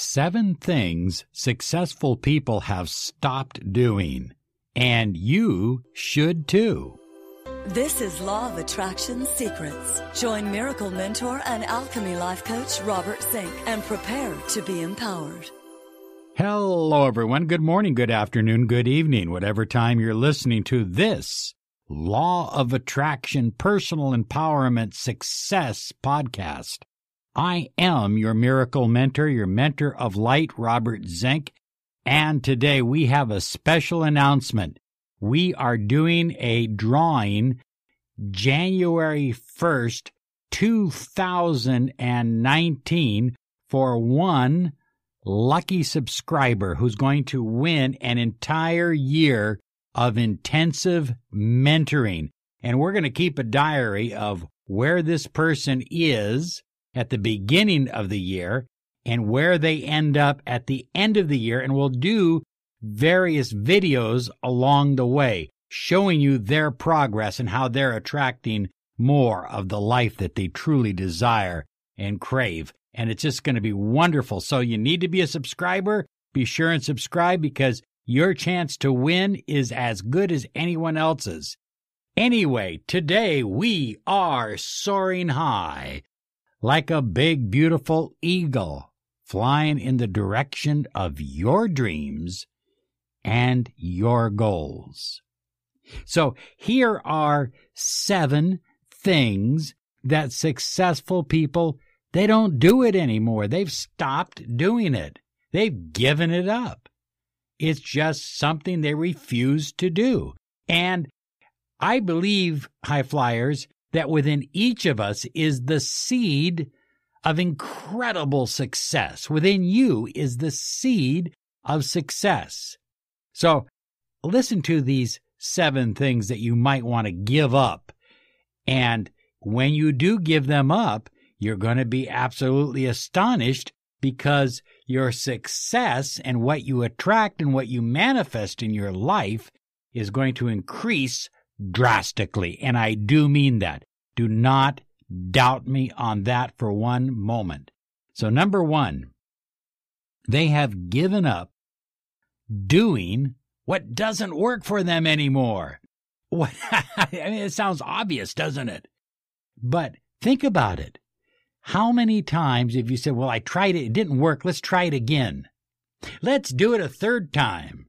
Seven things successful people have stopped doing, and you should too. This is Law of Attraction Secrets. Join Miracle Mentor and Alchemy Life Coach Robert Zink and prepare to be empowered. Hello, everyone. Good morning, good afternoon, good evening, whatever time you're listening to this Law of Attraction Personal Empowerment Success podcast. I am your miracle mentor, your mentor of light, Robert Zink. And today we have a special announcement. We are doing a drawing January 1st, 2019 for one lucky subscriber who's going to win an entire year of intensive mentoring. And we're going to keep a diary of where this person is at the beginning of the year and where they end up at the end of the year. And we'll do various videos along the way showing you their progress and how they're attracting more of the life that they truly desire and crave. And it's just going to be wonderful. So you need to be a subscriber. Be sure and subscribe because your chance to win is as good as anyone else's. Anyway, today we are soaring high like a big, beautiful eagle flying in the direction of your dreams and your goals. So here are seven things that successful people, they don't do it anymore. They've stopped doing it. They've given it up. It's just something they refuse to do. And I believe, high flyers, that within each of us is the seed of incredible success. Within you is the seed of success. So listen to these seven things that you might want to give up. And when you do give them up, you're going to be absolutely astonished because your success and what you attract and what you manifest in your life is going to increase drastically. And I do mean that. Do not doubt me on that for one moment. So, number one, they have given up doing what doesn't work for them anymore. I mean, it sounds obvious, doesn't it? But think about it. How many times have you said, Well, I tried it, it didn't work, let's try it again? Let's do it a third time.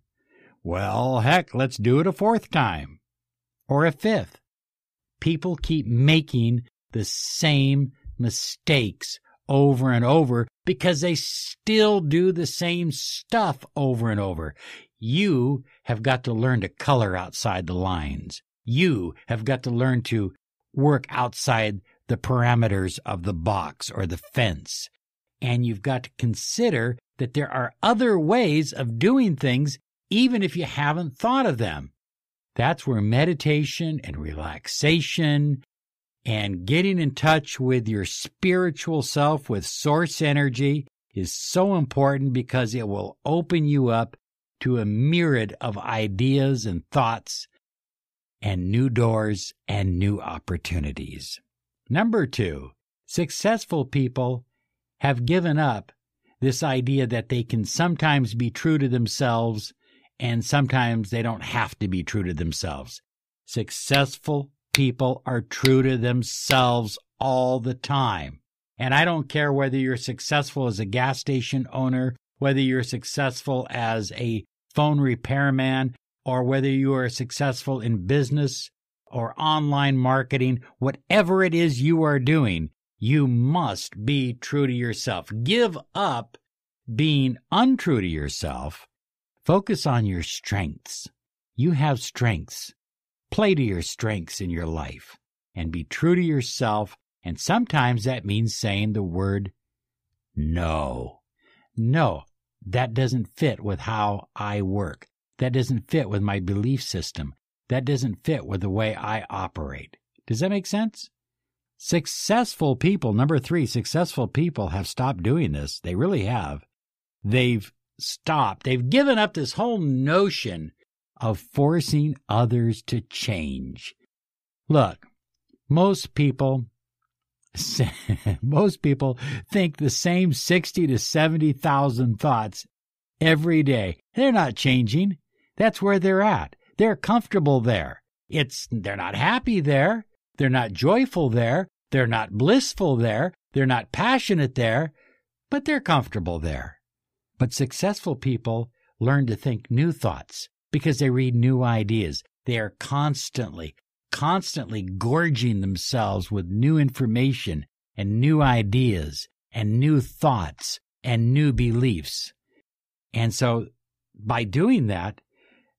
Well, heck, let's do it a fourth time or a fifth. People keep making the same mistakes over and over because they still do the same stuff over and over. You have got to learn to color outside the lines. You have got to learn to work outside the parameters of the box or the fence. And you've got to consider that there are other ways of doing things, even if you haven't thought of them. That's where meditation and relaxation and getting in touch with your spiritual self, with source energy, is so important because it will open you up to a myriad of ideas and thoughts and new doors and new opportunities. Number two, successful people have given up this idea that they can sometimes be true to themselves and sometimes they don't have to be true to themselves. Successful people are true to themselves all the time. And I don't care whether you're successful as a gas station owner, whether you're successful as a phone repairman, or whether you are successful in business or online marketing, whatever it is you are doing, you must be true to yourself. Give up being untrue to yourself Focus on your strengths. You have strengths. Play to your strengths in your life and be true to yourself. And sometimes that means saying the word no. No, that doesn't fit with how I work. That doesn't fit with my belief system. That doesn't fit with the way I operate. Does that make sense? Successful people, number three, successful people have stopped doing this. They really have. They've stopped. They've given up this whole notion of forcing others to change. Look, most people most people think the same 60 to 70,000 thoughts every day. They're not changing. That's where they're at. They're comfortable there. It's they're not happy there. They're not joyful there. They're not blissful there. They're not passionate there, but they're comfortable there. But successful people learn to think new thoughts because they read new ideas. They are constantly, constantly gorging themselves with new information and new ideas and new thoughts and new beliefs. And so by doing that,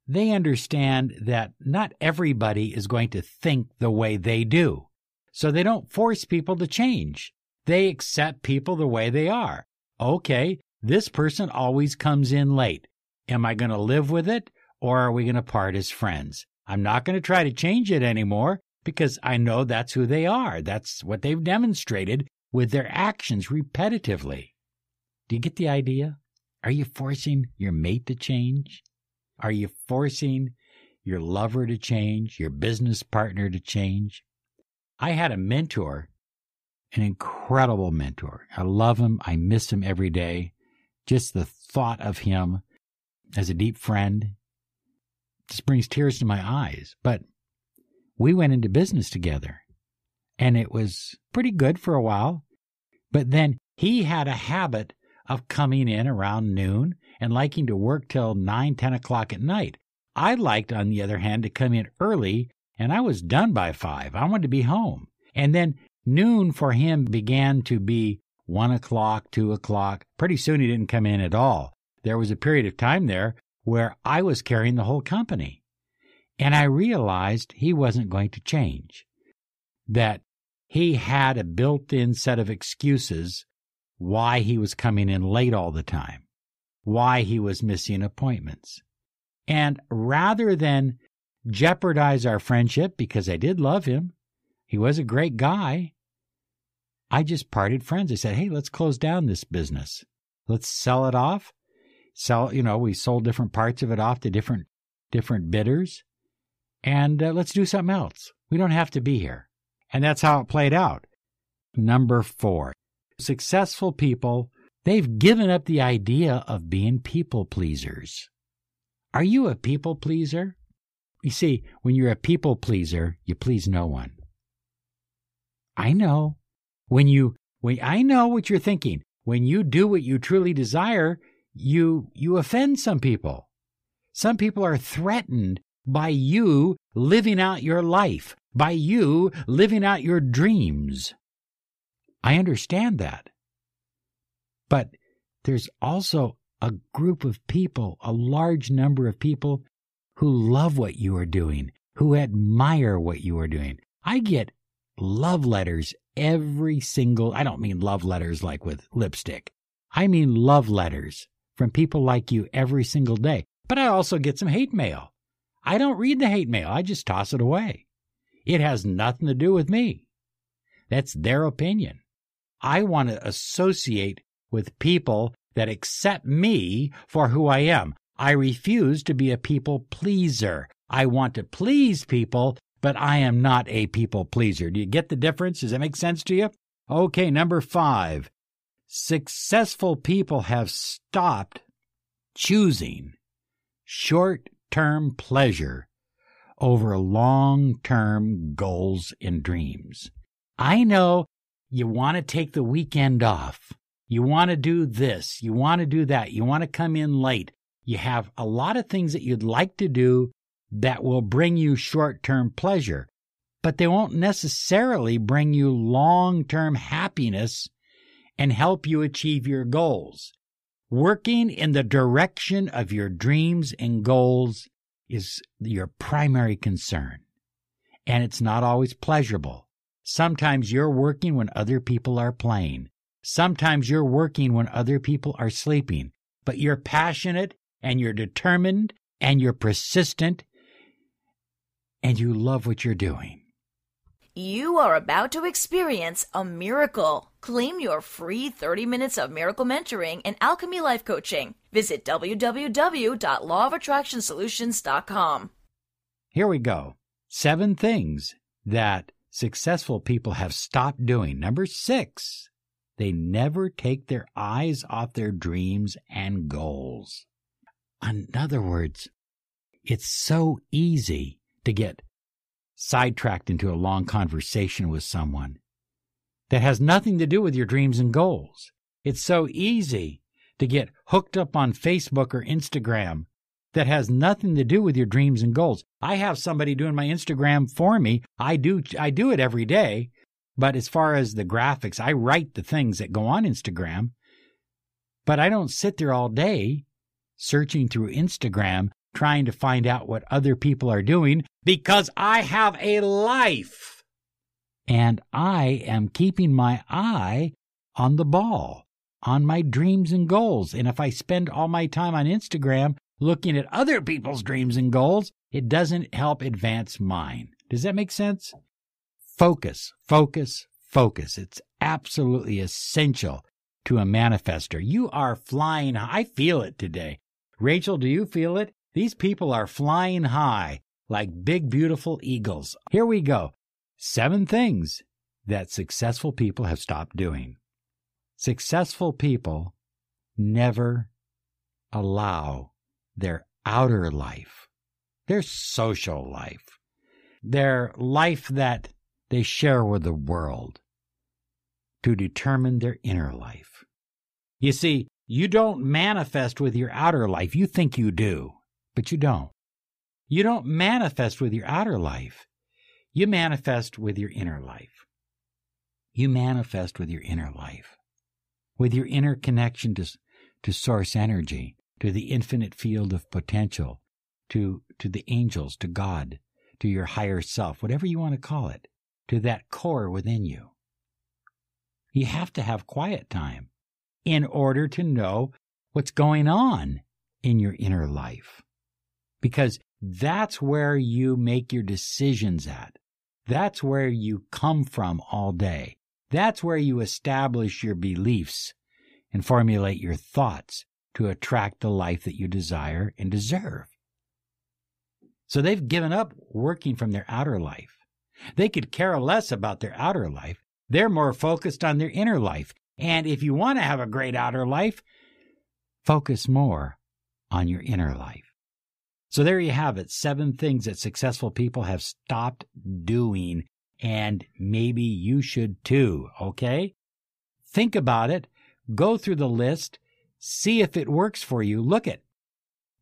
they understand that not everybody is going to think the way they do. So they don't force people to change. They accept people the way they are. Okay, this person always comes in late. Am I going to live with it or are we going to part as friends? I'm not going to try to change it anymore because I know that's who they are. That's what they've demonstrated with their actions repetitively. Do you get the idea? Are you forcing your mate to change? Are you forcing your lover to change, your business partner to change? I had a mentor, an incredible mentor. I love him. I miss him every day. Just the thought of him as a deep friend just brings tears to my eyes. But we went into business together and it was pretty good for a while. But then he had a habit of coming in around noon and liking to work till nine, ten o'clock at night. I liked, on the other hand, to come in early and I was done by five. I wanted to be home. And then noon for him began to be one o'clock, two o'clock. Pretty soon he didn't come in at all. There was a period of time there where I was carrying the whole company. And I realized he wasn't going to change, that he had a built in set of excuses why he was coming in late all the time, why he was missing appointments. And rather than jeopardize our friendship, because I did love him, he was a great guy, I just parted friends. I said, hey, let's close down this business. Let's sell it off. Sell, you know, we sold different parts of it off to different different bidders, and uh, let's do something else. We don't have to be here. And that's how it played out. Number four, successful people, they've given up the idea of being people pleasers. Are you a people pleaser? You see, when you're a people pleaser, you please no one. I know. When you, when I know what you're thinking. When you do what you truly desire, you, you offend some people. Some people are threatened by you living out your life, by you living out your dreams. I understand that. But there's also a group of people, a large number of people who love what you are doing, who admire what you are doing. I get love letters every single, I don't mean love letters like with lipstick. I mean love letters from people like you every single day. But I also get some hate mail. I don't read the hate mail. I just toss it away. It has nothing to do with me. That's their opinion. I want to associate with people that accept me for who I am. I refuse to be a people pleaser. I want to please people, but I am not a people pleaser. Do you get the difference? Does that make sense to you? Okay, number five. Successful people have stopped choosing short term pleasure over long term goals and dreams. I know you want to take the weekend off. You want to do this. You want to do that. You want to come in late. You have a lot of things that you'd like to do that will bring you short term pleasure, but they won't necessarily bring you long term happiness and help you achieve your goals. Working in the direction of your dreams and goals is your primary concern. And it's not always pleasurable. Sometimes you're working when other people are playing. Sometimes you're working when other people are sleeping, but you're passionate and you're determined and you're persistent and you love what you're doing. You are about to experience a miracle. Claim your free 30 minutes of miracle mentoring and alchemy life coaching. Visit www.lawofattractionsolutions.com. Here we go. Seven things that successful people have stopped doing. Number six, they never take their eyes off their dreams and goals. In other words, it's so easy to get sidetracked into a long conversation with someone that has nothing to do with your dreams and goals. It's so easy to get hooked up on Facebook or Instagram that has nothing to do with your dreams and goals. I have somebody doing my Instagram for me. I do I do it every day, but as far as the graphics, I write the things that go on Instagram. But I don't sit there all day searching through Instagram trying to find out what other people are doing because I have a life. And I am keeping my eye on the ball, on my dreams and goals. And if I spend all my time on Instagram, looking at other people's dreams and goals, it doesn't help advance mine. Does that make sense? Focus, focus, focus. It's absolutely essential to a manifester. You are flying. I feel it today. Rachel, do you feel it? These people are flying high like big, beautiful eagles. Here we go. Seven things that successful people have stopped doing. Successful people never allow their outer life, their social life, their life that they share with the world to determine their inner life. You see, you don't manifest with your outer life. You think you do, but you don't. You don't manifest with your outer life. You manifest with your inner life. You manifest with your inner life, with your inner connection to, to source energy, to the infinite field of potential, to, to the angels, to God, to your higher self, whatever you want to call it, to that core within you. You have to have quiet time in order to know what's going on in your inner life. Because that's where you make your decisions at. That's where you come from all day. That's where you establish your beliefs and formulate your thoughts to attract the life that you desire and deserve. So they've given up working from their outer life. They could care less about their outer life. They're more focused on their inner life. And if you want to have a great outer life, focus more on your inner life. So there you have it. Seven things that successful people have stopped doing. And maybe you should too. Okay. Think about it. Go through the list See if it works for you. Look at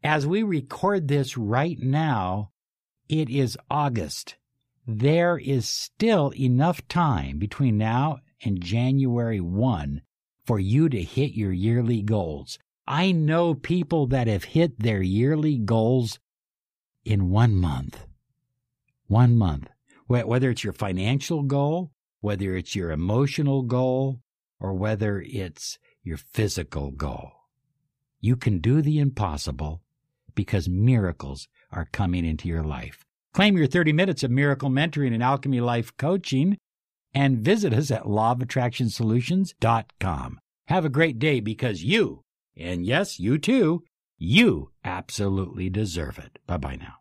as we record this right now, it is August. There is still enough time between now and January 1 for you to hit your yearly goals. I know people that have hit their yearly goals in one month. One month. Whether it's your financial goal, whether it's your emotional goal, or whether it's your physical goal. You can do the impossible because miracles are coming into your life. Claim your 30 minutes of miracle mentoring and alchemy life coaching and visit us at lawofattractionsolutions.com. Have a great day because you, and yes, you too, you absolutely deserve it. Bye bye now.